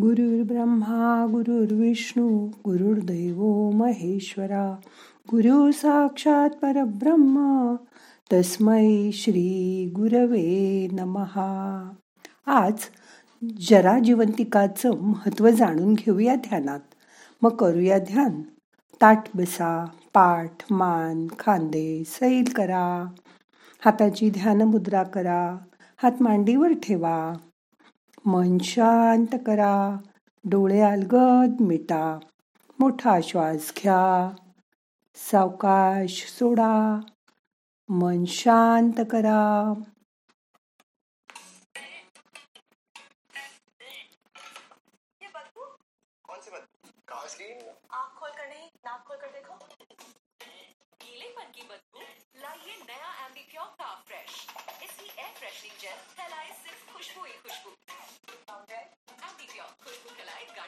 गुरुर्ब्रह्मा गुरुर्विष्णू गुरुर्दैव महेश्वरा गुरु साक्षात परब्रह्मा तस्मै श्री गुरवे नमहा आज जरा जिवंतिकाचं महत्त्व जाणून घेऊया ध्यानात. मग करूया ध्यान. ताट बसा पाठ मान खांदे सैल करा. हाताची ध्यान मुद्रा करा. हात मांडीवर ठेवा. मन शांत करा. डोळे अलगद मिटा. मोठा श्वास घ्या. सावकाश सोडा. मन शांत करा. आँख खोल कर नहीं नाक खोल कर देखो. गीले गीलेपन की बदबू? लाइए नया एम्बी प्योर का फ्रेश इसकी एयर फ्रेशनिंग जेल फैलाए सिर्फ खुशबू ही खुशबू। एम्बी प्योर खुशबू फैलाएगा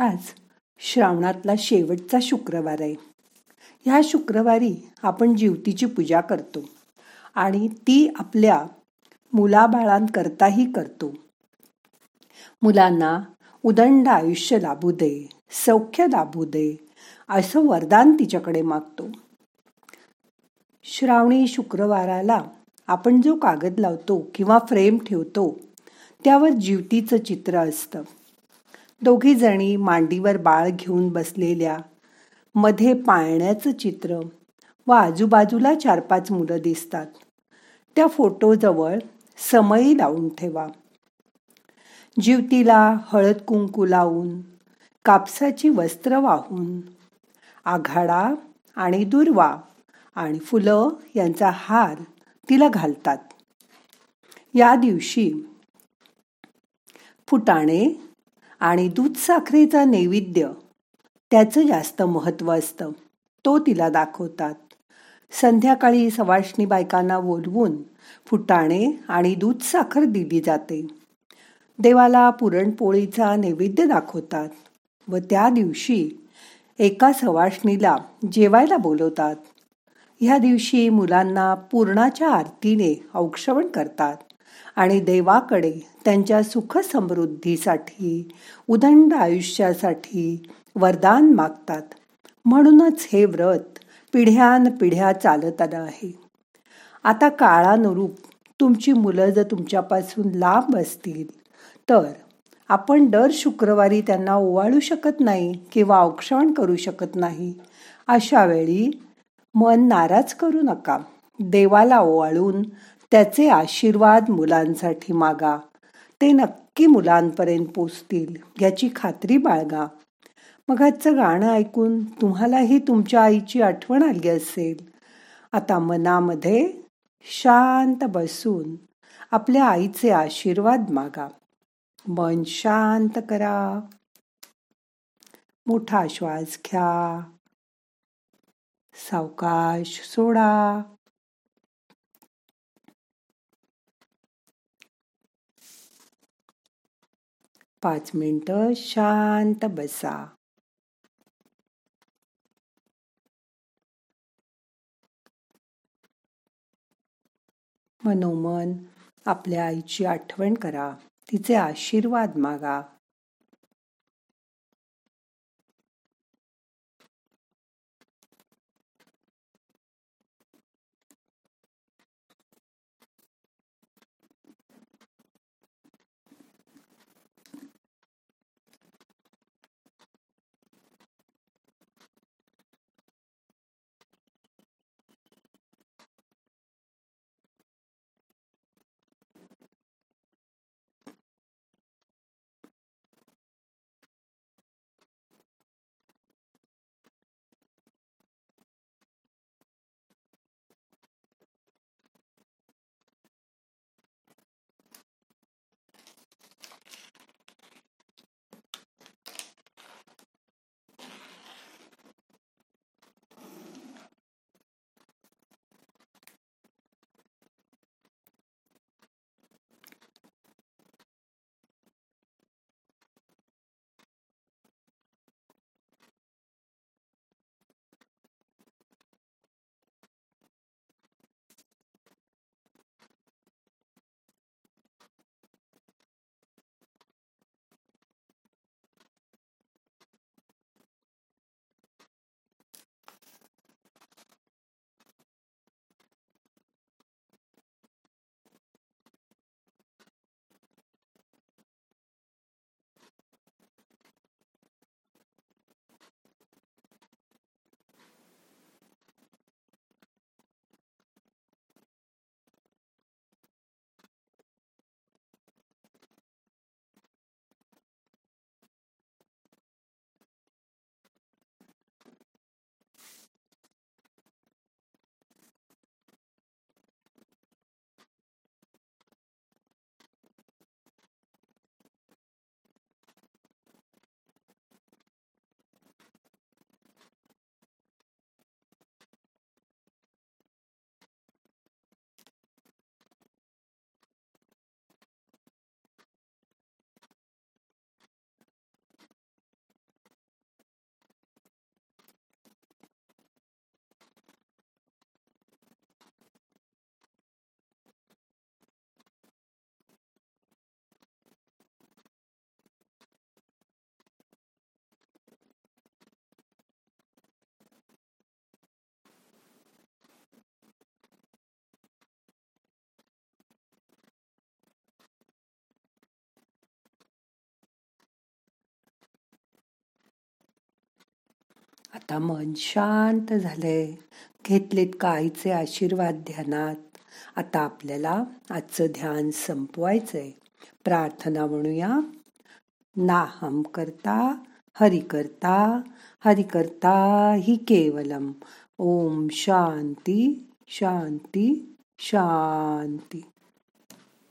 आज श्रावणातला शेवटचा शुक्रवार आहे. ह्या शुक्रवारी आपण जीवतीची पूजा करतो आणि ती आपल्या मुलाबाळांकरताही करतो. मुलांना उदंड आयुष्य लाभू दे सौख्य लाभू दे असं वरदान तिच्याकडे मागतो. श्रावणी शुक्रवाराला आपण जो कागद लावतो किंवा फ्रेम ठेवतो त्यावर जीवतीचं चित्र असतं. दोघी जणी मांडीवर बाळ घेऊन बसलेल्या मध्ये पाळण्याचं चित्र व आजूबाजूला चार पाच मुलं दिसतात. त्या फोटोजवळ समयी लावून ठेवा. जीवतीला हळद कुंकू लावून कापसाची वस्त्र वाहून आघाडा आणि दुर्वा आणि फुलं यांचा हार तिला घालतात. या दिवशी फुटाणे आणि दूध साखरेचा नैवेद्य. त्याचं जास्त महत्त्व असतं. तो तिला दाखवतात. संध्याकाळी सवाष्णी बायकांना बोलवून फुटाणे आणि दूध साखर दिली जाते. देवाला पुरणपोळीचा नैवेद्य दाखवतात व त्या दिवशी एका सवाष्णीला जेवायला बोलवतात. ह्या दिवशी मुलांना पूर्णाच्या आरतीने औक्षवण करतात आणि देवाकडे त्यांच्या सुख समृद्धीसाठी उदंड आयुष्यासाठी वरदान मागतात. म्हणूनच हे व्रत पिढ्यान पिढ्या चालत आलं आहे. आता काळानुरूप तुमची मुलं जर तुमच्यापासून लांब असतील तर आपण दर शुक्रवारी त्यांना ओवाळू शकत नाही किंवा औक्षण करू शकत नाही. अशा वेळी मन नाराज करू नका. देवाला ओवाळून त्याचे आशीर्वाद मुलांसाठी मागा. ते नक्की मुलांपर्यंत पोचतील याची खात्री बाळगा. मग आजचं गाणं ऐकून तुम्हालाही तुमच्या आईची आठवण आली असेल. आता मनामध्ये शांत बसून आपल्या आईचे आशीर्वाद मागा. मन शांत करा. मोठा श्वास घ्या. सावकाश सोडा. पाच मिनटं शांत बसा. मनोमन आपल्या आईची आठवण करा. तिचे आशीर्वाद मागा. आता मन शांत झालंय. घेतलेत काहीचे आशीर्वाद ध्यानात. आता आपल्याला आजचं ध्यान संपवायचंय. प्रार्थना म्हणूया. नाहम करता हरि करता हरि करता हि केवलम. ओम शांती शांती शांती.